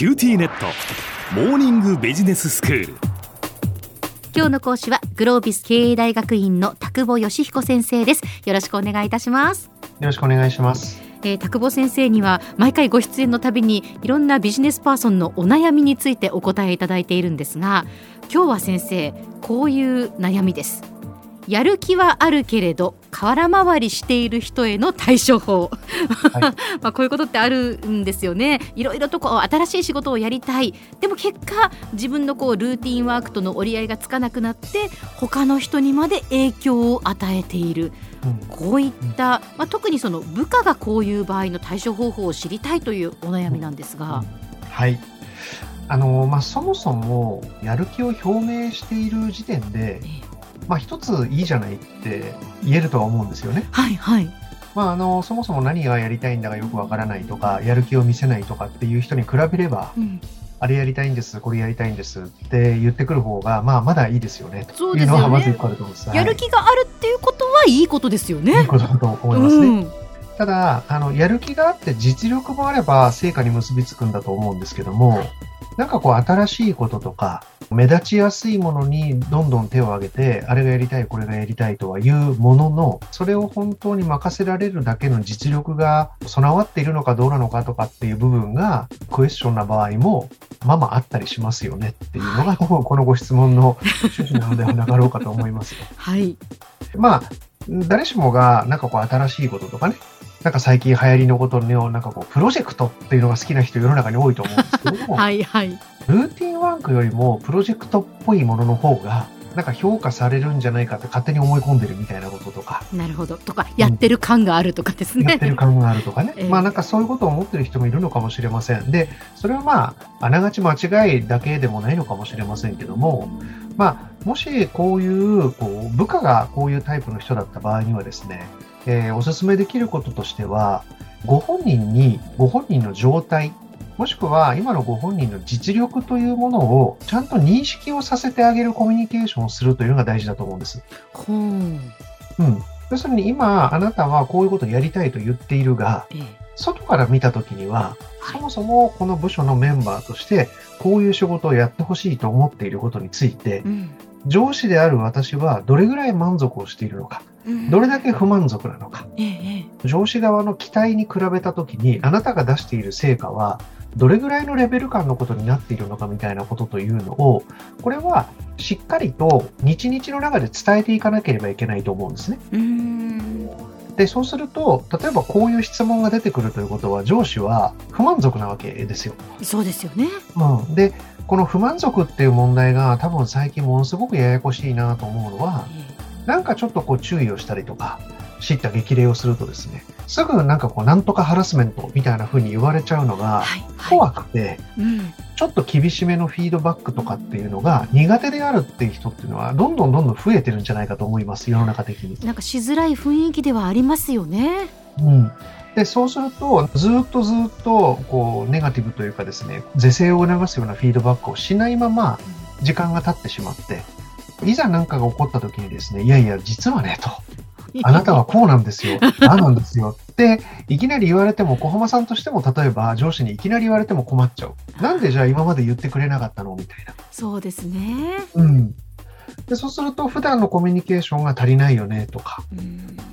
QTnetモーニングビジネススクール。今日の講師はグロービス経営大学院の田久保義彦先生です。よろしくお願いいたします。よろしくお願いします。えー、田久保先生には毎回ご出演のたびにいろんなビジネスパーソンのお悩みについてお答えいただいているんですが今日は先生こういう悩みです。やる気はあるけれど空回りしている人への対処法、はい、まあこういうことってあるんですよね。いろいろとこう新しい仕事をやりたい。でも結果自分のこうルーティンワークとの折り合いがつかなくなって他の人にまで影響を与えている、うん、こういった、まあ、特にその部下がこういう場合の対処方法を知りたいというお悩みなんですが。うん。うん、はい。あのまあ、そもそもやる気を表明している時点で、ええまあ、一ついいじゃないって言えるとは思うんですよね。はいはい。まあ、あの、そもそも何がやりたいんだかよくわからないとか、やる気を見せないとかっていう人に比べれば、うん、あれやりたいんです、これやりたいんですって言ってくる方が、まあ、まだいいですよね。そうですよね。やる気があるっていうことはいいことですよね。いいことだと思いますね。うんただ、あの、やる気があって実力もあれば成果に結びつくんだと思うんですけども、なんかこう新しいこととか、目立ちやすいものにどんどん手を挙げて、あれがやりたい、これがやりたいとは言うものの、それを本当に任せられるだけの実力が備わっているのかどうなのかとかっていう部分がクエスチョンな場合も、まあまああったりしますよねっていうのが、このご質問の趣旨なのではなかろうかと思います。はい。まあ、誰しもがなんかこう新しいこととかね、なんか最近流行りのことの、なんかこう、プロジェクトっていうのが好きな人世の中に多いと思うんですけども、はいはい。ルーティンワークよりもプロジェクトっぽいものの方が、なんか評価されるんじゃないかって勝手に思い込んでるみたいなこととか。なるほど。とか、やってる感があるとかですね。うん、やってる感があるとかね。えー、まあなんかそういうことを思ってる人もいるのかもしれません。で、それはまあ、あながち間違いだけでもないのかもしれませんけども、まあ、もしこういう、こう、部下がこういうタイプの人だった場合にはですね、えー、お勧めできることとしては、ご本人に、ご本人の状態、もしくは今のご本人の実力というものをちゃんと認識をさせてあげるコミュニケーションをするというのが大事だと思うんです。うん。要するに今あなたはこういうことをやりたいと言っているが、ええ、外から見たときには、そもそもこの部署のメンバーとしてこういう仕事をやってほしいと思っていることについて、うん、上司である私はどれぐらい満足をしているのか、どれだけ不満足なのか、上司側の期待に比べたときに、あなたが出している成果は、どれぐらいのレベル感のことになっているのかみたいなことというのを、これはしっかりと日々の中で伝えていかなければいけないと思うんですね。で、そうすると、例えばこういう質問が出てくるということは、上司は不満足なわけですよ。そうですよね。うん。で、この不満足っていう問題が多分最近ものすごくややこしいなと思うのは、なんかちょっとこう注意をしたりとか、知った激励をするとですね、すぐなんかこう、なんとかハラスメントみたいな風に言われちゃうのが怖くて、ちょっと厳しめのフィードバックとかっていうのが苦手であるっていう人っていうのは、どんどんどんどん増えてるんじゃないかと思います、世の中的に。なんかしづらい雰囲気ではありますよね。うん。で、そうすると、ずっとずっと、こう、ネガティブというかですね、是正を促すようなフィードバックをしないまま、時間が経ってしまって、いざ何かが起こった時にですね、いやいや、実はね、と。あなたはこうなんですよ。あなんですよ。って、いきなり言われても、小浜さんとしても、例えば上司にいきなり言われても困っちゃう。なんでじゃあ今まで言ってくれなかったのみたいな。そうですね。うん。でそうすると普段のコミュニケーションが足りないよねとか、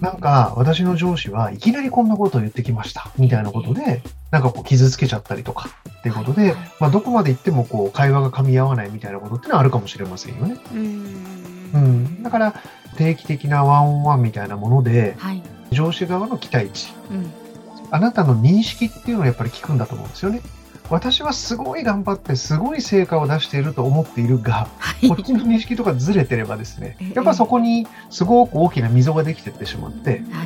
なんか私の上司はいきなりこんなことを言ってきましたみたいなことで、なんかこう傷つけちゃったりとかっていうことで、まあ、どこまで行ってもこう会話が噛み合わないみたいなことってのはあるかもしれませんよね。うん、だから定期的なワンオンワンみたいなもので、はい、上司側の期待値、うん、あなたの認識っていうのをやっぱり聞くんだと思うんですよね。私はすごい頑張ってすごい成果を出していると思っているが、はい、こっちの認識とかずれてればですね、やっぱそこにすごく大きな溝ができてってしまって、は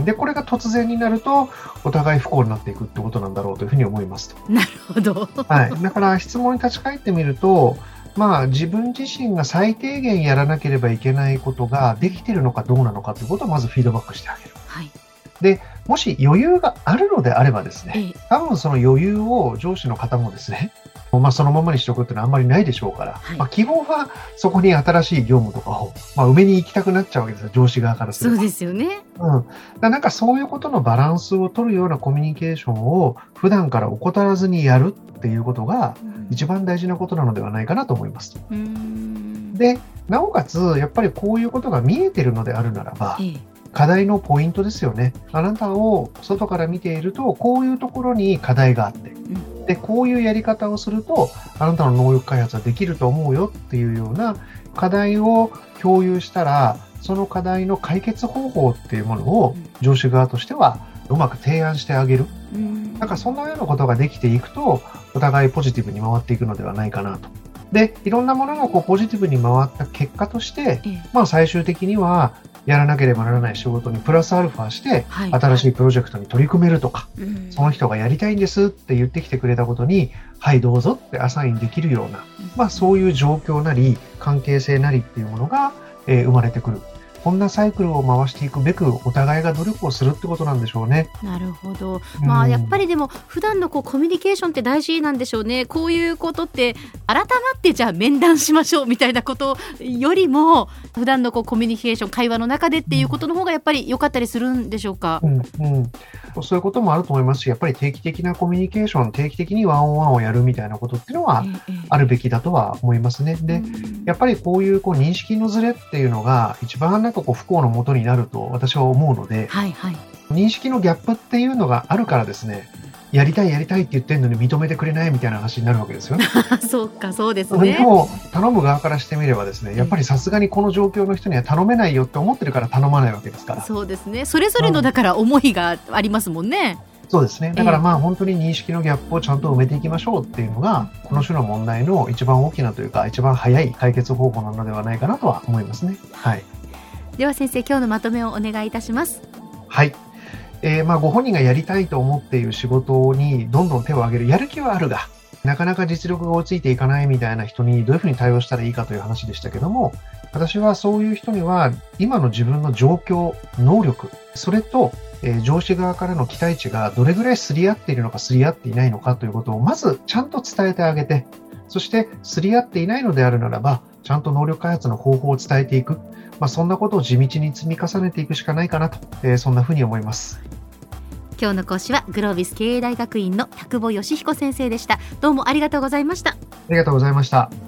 い、で、これが突然になると、お互い不幸になっていくってことなんだろうというふうに思いますと。なるほど。はい。だから質問に立ち返ってみると、まあ自分自身が最低限やらなければいけないことができているのかどうなのかということをまずフィードバックしてあげる。はい。で、もし余裕があるのであればですね、多分その余裕を上司の方もですね、まあ、そのままにしておくっていうのはあんまりないでしょうから、はいまあ、基本はそこに新しい業務とかを、まあ、埋めに行きたくなっちゃうわけですよ、上司側からすそうれば。ですよね。うん、だなんかそういうことのバランスを取るようなコミュニケーションを普段から怠らずにやるっていうことが一番大事なことなのではないかなと思います。うんで、なおかつ、やっぱりこういうことが見えてるのであるならば、ええ課題のポイントですよね。あなたを外から見ていると、こういうところに課題があって、で、こういうやり方をすると、あなたの能力開発はできると思うよっていうような課題を共有したら、その課題の解決方法っていうものを上司側としてはうまく提案してあげる。うんなんかそんなようなことができていくと、お互いポジティブに回っていくのではないかなと。で、いろんなものがこうポジティブに回った結果として、ええまあ最終的にはやらなければならない仕事にプラスアルファして、はい。新しいプロジェクトに取り組めるとか、うん。その人がやりたいんですって言ってきてくれたことに、はいどうぞってアサインできるような、まあそういう状況なり、関係性なりっていうものが、えー生まれてくる。こんなサイクルを回していくべく、お互いが努力をするってことなんでしょうね。なるほど。まあやっぱり、りでも普段のこうコミュニケーションって大事なんでしょうね。こういうことって改まってじゃあ面談しましょうみたいなことよりも普段のこうコミュニケーション会話の中でっていうことの方がやっぱり良かったりするんでしょうか？う。んうん、そういうこともあると思いますし、やっぱり定期的なコミュニケーション、定期的にワンオンワンをやるみたいなことっていうのはええええあるべきだとは思いますね。で、うんやっぱりこういうこう認識のズレっていうのが一番なんかこう不幸のもとになると私は思うので、はいはい。認識のギャップっていうのがあるからですね、やりたいやりたいって言ってるのに認めてくれないみたいな話になるわけですよね。あ そうかそうですでね。も頼む側からしてみればですね、やっぱりさすがにこの状況の人には頼めないよって思ってるから頼まないわけですから。そうですね。それぞれのだから思いがありますもんね。そうですね。だかええらまあ本当に認識のギャップをちゃんと埋めていきましょうっていうのが、この種の問題の一番大きなというか、一番早い解決方法なのではないかなとは思いますね。はい。では先生今日のまとめをお願いいたします。はい。えーまあご本人がやりたいと思っている仕事にどんどん手を挙げる、やる気はあるが、なかなか実力が追いついていかないみたいな人にどういうふうに対応したらいいかという話でしたけども、私はそういう人には今の自分の状況、能力、それと、えー上司側からの期待値がどれぐらいすり合っているのかすり合っていないのかということをまずちゃんと伝えてあげて、そしてすり合っていないのであるならば、ちゃんと能力開発の方法を伝えていく。まあ、そんなことを地道に積み重ねていくしかないかなと、えーそんなふうに思います。今日の講師はグロービス経営大学院の田久保義彦先生でした。どうもありがとうございました。ありがとうございました。